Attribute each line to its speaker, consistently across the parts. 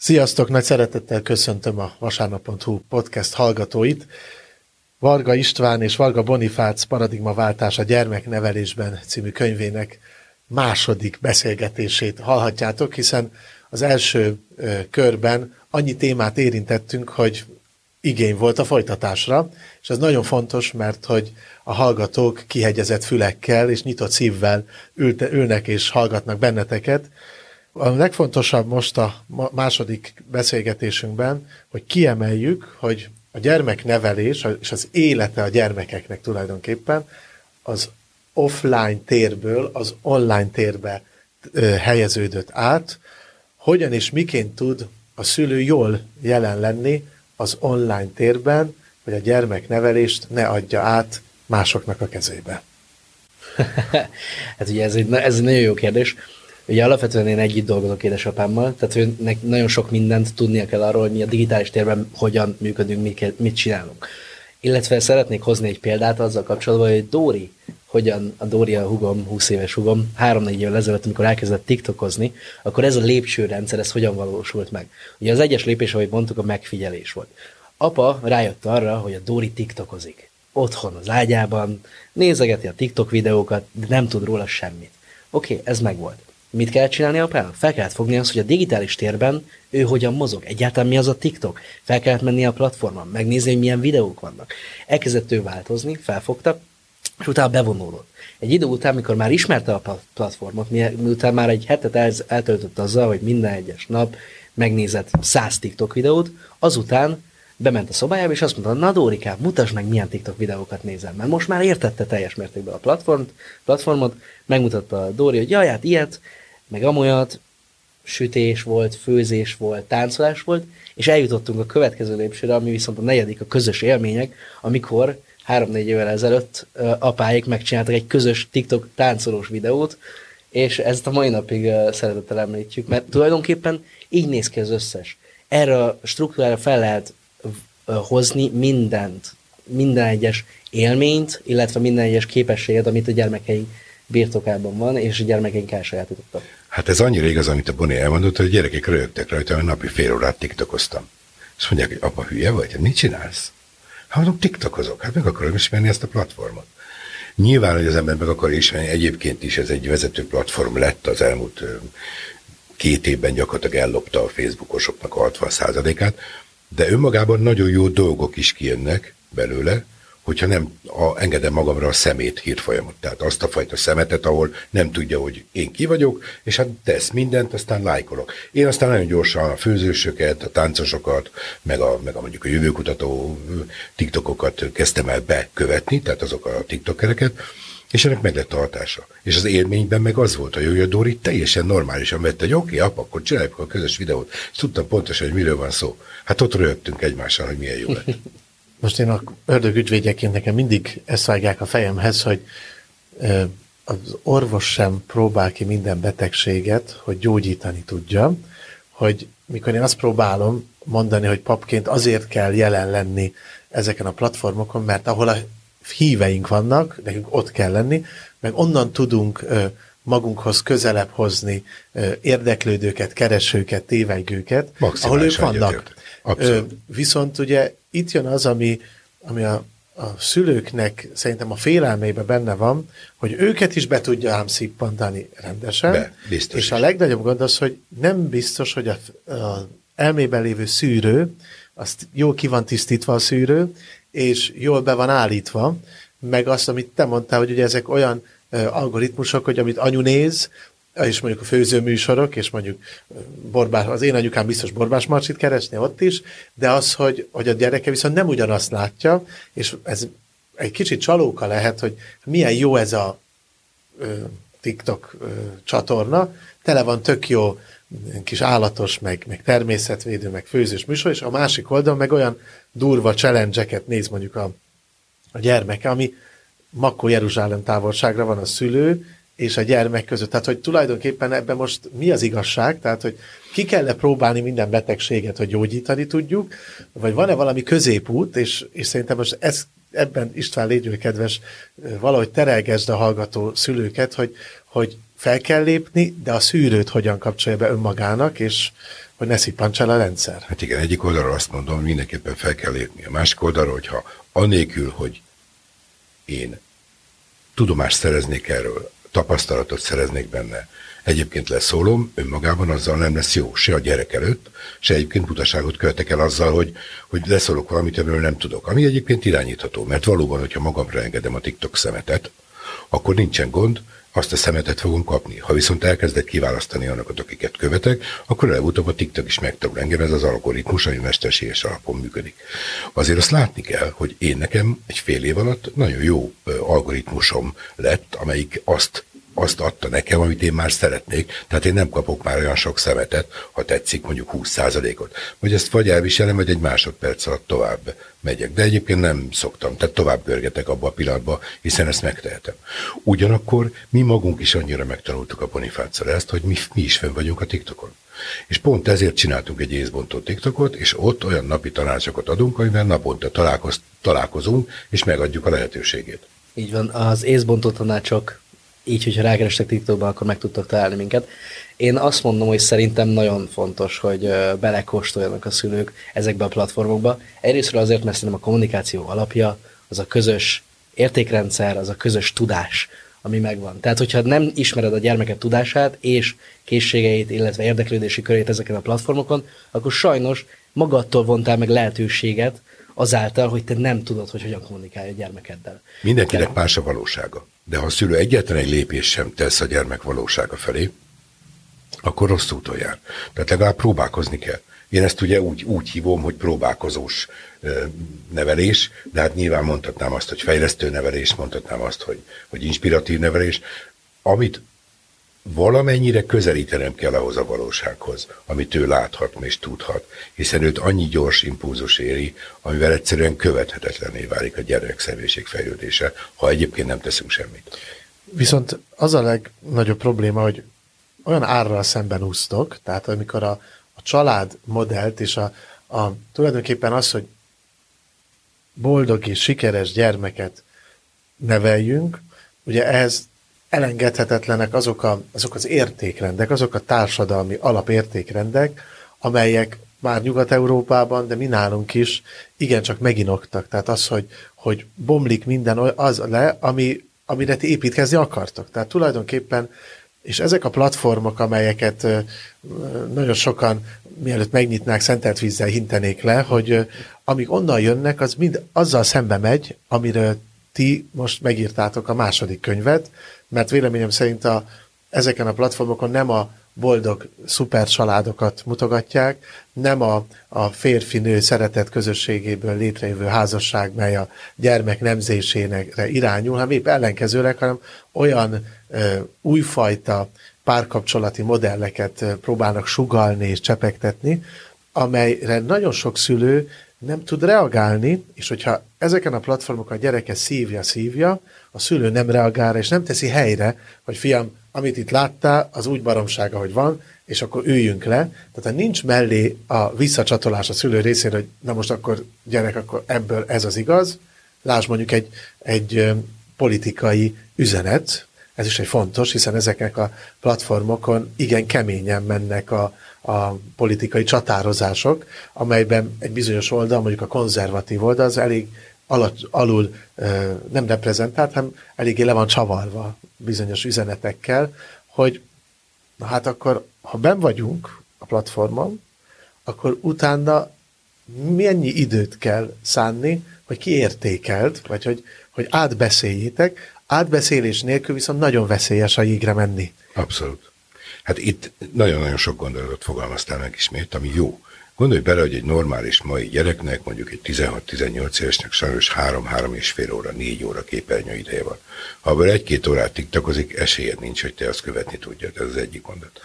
Speaker 1: Sziasztok, nagy szeretettel köszöntöm a vasárnap.hu podcast hallgatóit. Varga István és Varga Bonifác Paradigmaváltás a gyermeknevelésben című könyvének második beszélgetését hallhatjátok, hiszen az első körben annyi témát érintettünk, hogy igény volt a folytatásra, és ez nagyon fontos, mert hogy a hallgatók kihegyezett fülekkel és nyitott szívvel ülte, ülnek és hallgatnak benneteket, a legfontosabb most a második beszélgetésünkben, hogy kiemeljük, hogy a gyermeknevelés és az élete a gyermekeknek tulajdonképpen az offline térből az online térbe helyeződött át, hogyan és miként tud a szülő jól jelen lenni az online térben, hogy a gyermeknevelést ne adja át másoknak a kezébe.
Speaker 2: hát ugye ez egy, ez egy nagyon jó kérdés. Ugye alapvetően én együtt dolgozok édesapámmal, tehát hogy nagyon sok mindent tudnia kell arról, hogy mi a digitális térben hogyan működünk, mit csinálunk. Illetve szeretnék hozni egy példát azzal kapcsolatban, hogy Dóri, hogyan a Dóri a hugom, 20 éves hugom, 3-4 évvel ezelőtt, amikor elkezdett TikTokozni, akkor ez a lépcsőrendszer, ez hogyan valósult meg. Ugye az egyes lépés, ahogy mondtuk, a megfigyelés volt. Apa rájött arra, hogy a Dóri TikTokozik. Otthon az ágyában, nézegeti a TikTok videókat, de nem tud róla semmit. Oké, okay, ez megvolt. Mit kell csinálni apának? Fel kellett fogni azt, hogy a digitális térben ő hogyan mozog. Egyáltalán mi az a TikTok? Fel kellett menni a platformon, megnézni, hogy milyen videók vannak. Elkezdett ő változni, felfogta, és utána bevonulott. Egy idő után, mikor már ismerte a platformot, miután már egy hetet eltöltött azzal, hogy minden egyes nap megnézett 100 TikTok videót, azután bement a szobájába, és azt mondta, na Dórikám, mutasd meg, milyen TikTok videókat nézel, mert most már értette teljes mértékben a platformot, platformot megmutatta a Dóri, hogy jaj, hát ilyet, meg amolyat, sütés volt, főzés volt, táncolás volt, és eljutottunk a következő lépcsőre, ami viszont a negyedik, a közös élmények, amikor három-négy évvel ezelőtt apáik megcsináltak egy közös TikTok táncolós videót, és ezt a mai napig szeretettel említjük, mert tulajdonképpen így néz ki az összes. Erre a struktúrára fel lehet hozni mindent, minden egyes élményt, illetve minden egyes képességet, amit a gyermekeink birtokában van, és a gyermekeink elsajátítottak.
Speaker 3: Hát ez annyira igaz, amit a Boni elmondott, hogy a gyerekek rögtek rajta, hogy napi fél órát tiktokoztam. És mondják, hogy apa hülye vagy, hát mit csinálsz? Hát mondom, tiktokozok, hát meg akarom ismerni ezt a platformot. Nyilván, hogy az ember meg akar ismerni, egyébként is ez egy vezető platform lett az elmúlt két évben gyakorlatilag ellopta a Facebookosoknak a 60%-át, de önmagában nagyon jó dolgok is kijönnek belőle, hogyha nem a, engedem magamra a szemét hírfolyamot. Tehát azt a fajta szemetet, ahol nem tudja, hogy én ki vagyok, és hát tesz mindent, aztán lájkolok. Én aztán nagyon gyorsan a főzősöket, a táncosokat, meg a, meg a mondjuk a jövőkutató tiktokokat kezdtem el bekövetni, tehát azok a tiktokereket, és ennek meg lett a hatása. És az élményben meg az volt a a Dori teljesen normálisan vette, hogy oké, okay, akkor csináljuk a közös videót, és tudtam pontosan, hogy miről van szó. Hát ott rögtünk egymással, hogy milyen jó lett.
Speaker 1: Most én a ördög ügyvédjeként nekem mindig ezt vágják a fejemhez, hogy az orvos sem próbál ki minden betegséget, hogy gyógyítani tudja, hogy mikor én azt próbálom mondani, hogy papként azért kell jelen lenni ezeken a platformokon, mert ahol a híveink vannak, nekünk ott kell lenni, meg onnan tudunk magunkhoz közelebb hozni érdeklődőket, keresőket, tévegőket, ahol ők vannak. Viszont ugye itt jön az, ami, ami a, a szülőknek szerintem a félelmébe benne van, hogy őket is be tudja ám szippantani rendesen. Be, és is. a legnagyobb gond az, hogy nem biztos, hogy a, a elmében lévő szűrő, azt jól ki van tisztítva a szűrő, és jól be van állítva, meg azt, amit te mondtál, hogy ugye ezek olyan algoritmusok, hogy amit anyu néz, és mondjuk a főzőműsorok, és mondjuk borbás, az én anyukám biztos borbás marcsit keresni ott is, de az, hogy, hogy a gyereke viszont nem ugyanazt látja, és ez egy kicsit csalóka lehet, hogy milyen jó ez a ö, TikTok ö, csatorna, tele van tök jó kis állatos, meg, meg természetvédő, meg főzős műsor, és a másik oldalon meg olyan durva challenge néz mondjuk a, a gyermeke, ami Makó Jeruzsálem távolságra van a szülő, és a gyermek között. Tehát, hogy tulajdonképpen ebben most mi az igazság? Tehát, hogy ki kell próbálni minden betegséget, hogy gyógyítani tudjuk, vagy van-e valami középút, és, és szerintem most ez, ebben István légy kedves, valahogy terelgesd a hallgató szülőket, hogy, hogy fel kell lépni, de a szűrőt hogyan kapcsolja be önmagának, és hogy ne szippancs el a rendszer.
Speaker 3: Hát igen, egyik oldalról azt mondom, hogy mindenképpen fel kell lépni. A másik oldalról, hogyha anélkül, hogy én tudomást szereznék erről, tapasztalatot szereznék benne, egyébként leszólom, önmagában azzal nem lesz jó, se a gyerek előtt, se egyébként butaságot követek el azzal, hogy, hogy leszólok valamit, amiről nem tudok. Ami egyébként irányítható, mert valóban, hogyha magamra engedem a TikTok szemetet, akkor nincsen gond, azt a szemetet fogom kapni. Ha viszont elkezdek kiválasztani annakat, akiket követek, akkor előbb-utóbb a TikTok is megtanul engem, ez az algoritmus, ami mesterséges alapon működik. Azért azt látni kell, hogy én nekem egy fél év alatt nagyon jó algoritmusom lett, amelyik azt azt adta nekem, amit én már szeretnék, tehát én nem kapok már olyan sok szemetet, ha tetszik mondjuk 20%-ot. Vagy ezt vagy elviselem, vagy egy másodperc alatt tovább megyek. De egyébként nem szoktam, tehát tovább görgetek abba a pillanatba, hiszen ezt megtehetem. Ugyanakkor mi magunk is annyira megtanultuk a Bonifáccal ezt, hogy mi, mi is fenn vagyunk a TikTokon. És pont ezért csináltunk egy észbontó TikTokot, és ott olyan napi tanácsokat adunk, amivel naponta találkoz, találkozunk, és megadjuk a lehetőségét.
Speaker 2: Így van, az észbontó tanácsok így, hogyha rákerestek TikTokba, akkor meg tudtak találni minket. Én azt mondom, hogy szerintem nagyon fontos, hogy belekóstoljanak a szülők ezekbe a platformokba. Egyrésztről azért, mert szerintem a kommunikáció alapja az a közös értékrendszer, az a közös tudás, ami megvan. Tehát, hogyha nem ismered a gyermeket tudását és készségeit, illetve érdeklődési körét ezeken a platformokon, akkor sajnos magadtól vontál meg lehetőséget azáltal, hogy te nem tudod, hogy hogyan kommunikálj a gyermekeddel.
Speaker 3: Mindenkinek más a valósága. De ha a szülő egyetlen egy lépés sem tesz a gyermek valósága felé, akkor rossz úton jár. Tehát legalább próbálkozni kell. Én ezt ugye úgy, úgy hívom, hogy próbálkozós nevelés, de hát nyilván mondhatnám azt, hogy fejlesztő nevelés, mondhatnám azt, hogy, hogy inspiratív nevelés. Amit valamennyire közelítenem kell ahhoz a valósághoz, amit ő láthat és tudhat, hiszen őt annyi gyors impulzus éri, amivel egyszerűen követhetetlené válik a gyerek személyiség fejlődése, ha egyébként nem teszünk semmit.
Speaker 1: Viszont az a legnagyobb probléma, hogy olyan árral szemben úsztok, tehát amikor a, a család modellt és a, a, tulajdonképpen az, hogy boldog és sikeres gyermeket neveljünk, ugye ehhez elengedhetetlenek azok, a, azok az értékrendek, azok a társadalmi alapértékrendek, amelyek már Nyugat-Európában, de mi nálunk is igencsak meginoktak. Tehát az, hogy, hogy bomlik minden az le, ami, amire ti építkezni akartok. Tehát tulajdonképpen, és ezek a platformok, amelyeket nagyon sokan mielőtt megnyitnák, szentelt vízzel hintenék le, hogy amíg onnan jönnek, az mind azzal szembe megy, amiről ti most megírtátok a második könyvet, mert véleményem szerint a, ezeken a platformokon nem a boldog szuper családokat mutogatják, nem a, a férfi-nő szeretet közösségéből létrejövő házasság, mely a gyermek nemzésének irányul, hanem épp ellenkezőleg, hanem olyan ö, újfajta párkapcsolati modelleket próbálnak sugalni és csepegtetni, amelyre nagyon sok szülő nem tud reagálni, és hogyha ezeken a platformokon a gyereke szívja, szívja, a szülő nem reagál, és nem teszi helyre, hogy fiam, amit itt láttál, az úgy baromsága, hogy van, és akkor üljünk le. Tehát ha nincs mellé a visszacsatolás a szülő részéről, hogy na most akkor gyerek, akkor ebből ez az igaz, lásd mondjuk egy, egy politikai üzenet, ez is egy fontos, hiszen ezeknek a platformokon igen keményen mennek a, a politikai csatározások, amelyben egy bizonyos oldal, mondjuk a konzervatív oldal, az elég alatt, alul nem reprezentált, hanem eléggé le van csavarva bizonyos üzenetekkel, hogy na hát akkor, ha ben vagyunk a platformon, akkor utána mennyi időt kell szánni, hogy kiértékelt, vagy hogy, hogy átbeszéljétek, átbeszélés nélkül viszont nagyon veszélyes a jégre menni.
Speaker 3: Abszolút. Hát itt nagyon-nagyon sok gondolatot fogalmaztál meg ismét, ami jó. Gondolj bele, hogy egy normális mai gyereknek, mondjuk egy 16-18 évesnek sajnos 3-3 és fél óra, 4 óra képernyő ideje van. Ha abból egy-két órát tiktakozik, esélyed nincs, hogy te azt követni tudjad. Ez az egyik mondat.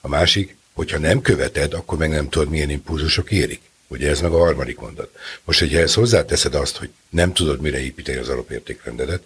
Speaker 3: A másik, hogyha nem követed, akkor meg nem tudod, milyen impulzusok érik. Ugye ez meg a harmadik mondat. Most, hogyha ezt hozzáteszed azt, hogy nem tudod, mire építeni az alapértékrendedet,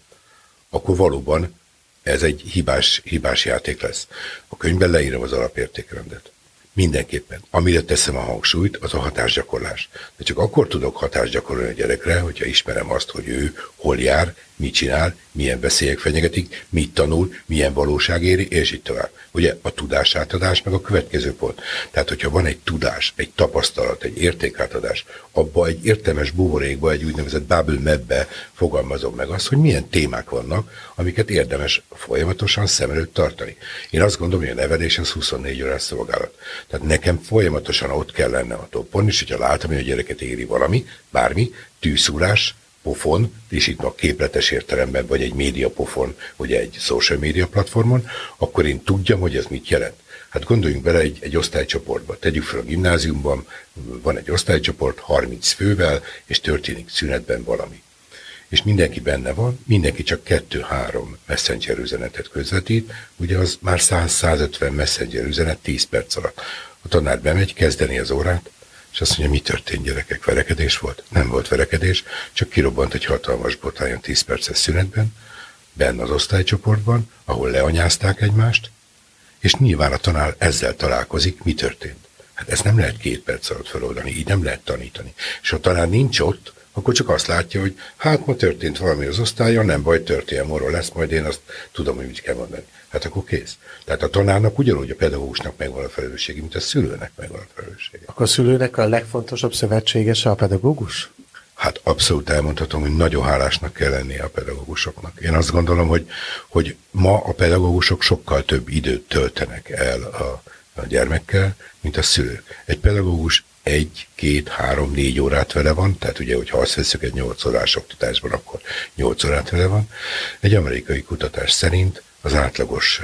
Speaker 3: akkor valóban ez egy hibás, hibás játék lesz. A könyvben leírom az alapértékrendet. Mindenképpen. Amire teszem a hangsúlyt, az a hatásgyakorlás. De csak akkor tudok hatást a gyerekre, hogyha ismerem azt, hogy ő hol jár, mit csinál, milyen veszélyek fenyegetik, mit tanul, milyen valóság éri, és így tovább. Ugye a tudásátadás meg a következő pont. Tehát, hogyha van egy tudás, egy tapasztalat, egy értékátadás, abba egy értelmes buborékba, egy úgynevezett bubble mapbe fogalmazom meg azt, hogy milyen témák vannak, amiket érdemes folyamatosan szem előtt tartani. Én azt gondolom, hogy a nevelés az 24 órás szolgálat. Tehát nekem folyamatosan ott kell lennem a toppon, és hogyha látom, hogy a gyereket éri valami, bármi, tűszúrás, pofon, és itt a képletes értelemben, vagy egy média pofon, vagy egy social media platformon, akkor én tudjam, hogy ez mit jelent. Hát gondoljunk bele egy, egy osztálycsoportba. Tegyük fel a gimnáziumban, van egy osztálycsoport 30 fővel, és történik szünetben valami. És mindenki benne van, mindenki csak 2-3 messenger üzenetet közvetít, ugye az már 100-150 messenger üzenet 10 perc alatt. A tanár bemegy, kezdeni az órát, és azt mondja, mi történt gyerekek, verekedés volt? Nem volt verekedés, csak kirobbant egy hatalmas botájon 10 perces szünetben, benne az osztálycsoportban, ahol leanyázták egymást, és nyilván a tanár ezzel találkozik, mi történt. Hát ezt nem lehet két perc alatt feloldani, így nem lehet tanítani. És a tanár nincs ott, akkor csak azt látja, hogy hát ma történt valami az osztályon, nem baj, történjen, morról lesz, majd én azt tudom, hogy mit kell mondani. Hát akkor kész. Tehát a tanárnak ugyanúgy a pedagógusnak megvan a felelőssége, mint a szülőnek megvan a felelőssége.
Speaker 1: Akkor a szülőnek a legfontosabb szövetségese a pedagógus?
Speaker 3: Hát abszolút elmondhatom, hogy nagyon hálásnak kell lennie a pedagógusoknak. Én azt gondolom, hogy, hogy ma a pedagógusok sokkal több időt töltenek el a, a gyermekkel, mint a szülők. Egy pedagógus egy, két, három, négy órát vele van, tehát ugye, hogyha azt veszük egy nyolc órás oktatásban, akkor nyolc órát vele van. Egy amerikai kutatás szerint az átlagos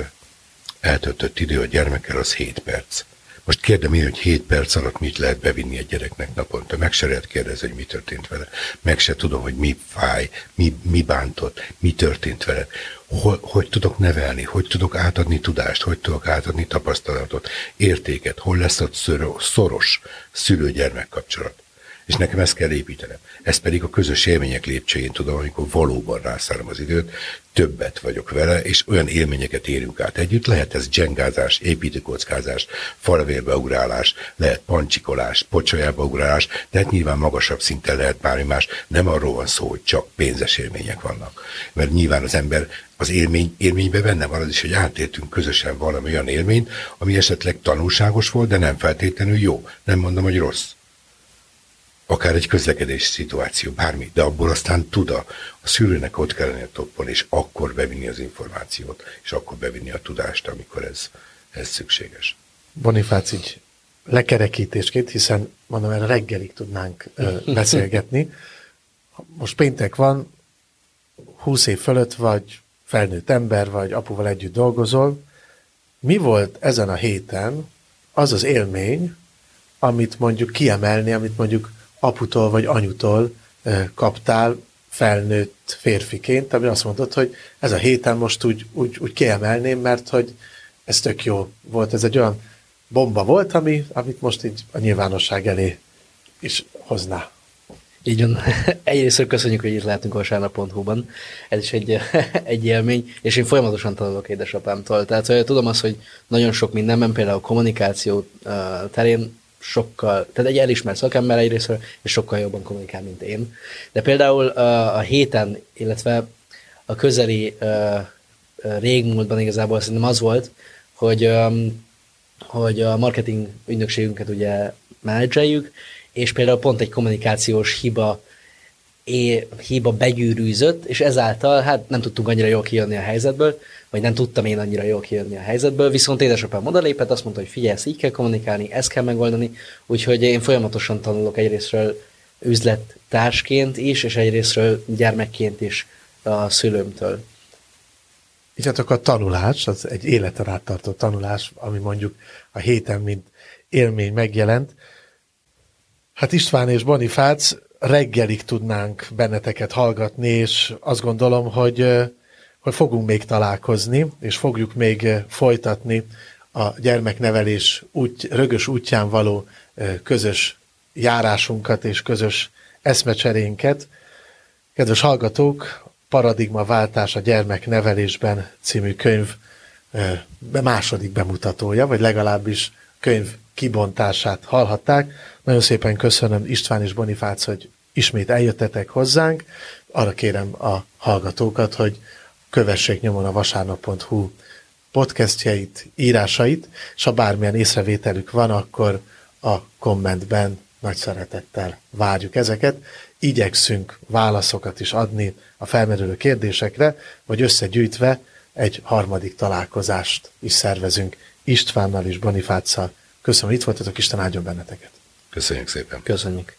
Speaker 3: eltöltött idő a gyermekkel az 7 perc. Most kérdem én, hogy 7 perc alatt mit lehet bevinni egy gyereknek naponta. Meg se lehet kérdezni, hogy mi történt vele. Meg se tudom, hogy mi fáj, mi, mi bántott, mi történt vele. Hogy, hogy tudok nevelni, hogy tudok átadni tudást, hogy tudok átadni tapasztalatot, értéket, hol lesz ott szoros szülő-gyermek kapcsolat. És nekem ezt kell építenem. Ez pedig a közös élmények lépcsőjén tudom, amikor valóban rászállom az időt, többet vagyok vele, és olyan élményeket érünk át együtt. Lehet ez dzsengázás, építőkockázás, falvérbe ugrálás, lehet pancsikolás, pocsolyába ugrálás, tehát nyilván magasabb szinten lehet bármi más. Nem arról van szó, hogy csak pénzes élmények vannak. Mert nyilván az ember az élmény, élményben benne van az is, hogy átértünk közösen valami olyan élményt, ami esetleg tanulságos volt, de nem feltétlenül jó. Nem mondom, hogy rossz akár egy közlekedés szituáció, bármi, de abból aztán tud a, a szülőnek ott kell lenni a toppon, és akkor bevinni az információt, és akkor bevinni a tudást, amikor ez, ez szükséges.
Speaker 1: Bonifác így lekerekítésként, hiszen mondom, erre reggelig tudnánk ö, beszélgetni. Most péntek van, 20 év fölött vagy felnőtt ember, vagy apuval együtt dolgozol. Mi volt ezen a héten az az élmény, amit mondjuk kiemelni, amit mondjuk aputól vagy anyutól kaptál felnőtt férfiként, ami azt mondod, hogy ez a héten most úgy, úgy, úgy kiemelném, mert hogy ez tök jó volt. Ez egy olyan bomba volt, ami, amit most így a nyilvánosság elé is hozná.
Speaker 2: Így van. Egyrészt köszönjük, hogy itt lehetünk a vasárnap.hu-ban. Ez is egy, egy élmény, és én folyamatosan tanulok édesapámtól. Tehát tudom azt, hogy nagyon sok mindenben, például a kommunikáció terén sokkal, tehát egy elismert szakember egyrésztről, és sokkal jobban kommunikál, mint én. De például a, héten, illetve a közeli régmúltban igazából szerintem az volt, hogy, hogy a marketing ügynökségünket ugye menedzseljük, és például pont egy kommunikációs hiba é, hiba begyűrűzött, és ezáltal hát nem tudtunk annyira jól kijönni a helyzetből, vagy nem tudtam én annyira jól kijönni a helyzetből, viszont édesapám odalépett, azt mondta, hogy figyelj, ezt így kell kommunikálni, ezt kell megoldani, úgyhogy én folyamatosan tanulok egyrésztről üzlettársként is, és egyrésztről gyermekként is a szülőmtől.
Speaker 1: Így hát a tanulás, az egy életen át tanulás, ami mondjuk a héten, mint élmény megjelent. Hát István és Bonifác reggelig tudnánk benneteket hallgatni, és azt gondolom, hogy, hogy fogunk még találkozni, és fogjuk még folytatni a gyermeknevelés út, rögös útján való közös járásunkat és közös eszmecserénket. Kedves hallgatók, Paradigma váltás a gyermeknevelésben című könyv második bemutatója, vagy legalábbis könyv kibontását hallhatták. Nagyon szépen köszönöm István és Bonifác, hogy ismét eljöttetek hozzánk. Arra kérem a hallgatókat, hogy kövessék nyomon a vasárnap.hu podcastjait, írásait, és ha bármilyen észrevételük van, akkor a kommentben nagy szeretettel várjuk ezeket. Igyekszünk válaszokat is adni a felmerülő kérdésekre, vagy összegyűjtve egy harmadik találkozást is szervezünk Istvánnal és Bonifáccal. Köszönöm, hogy itt voltatok, Isten áldjon benneteket.
Speaker 3: Köszönjük szépen.
Speaker 2: Köszönjük.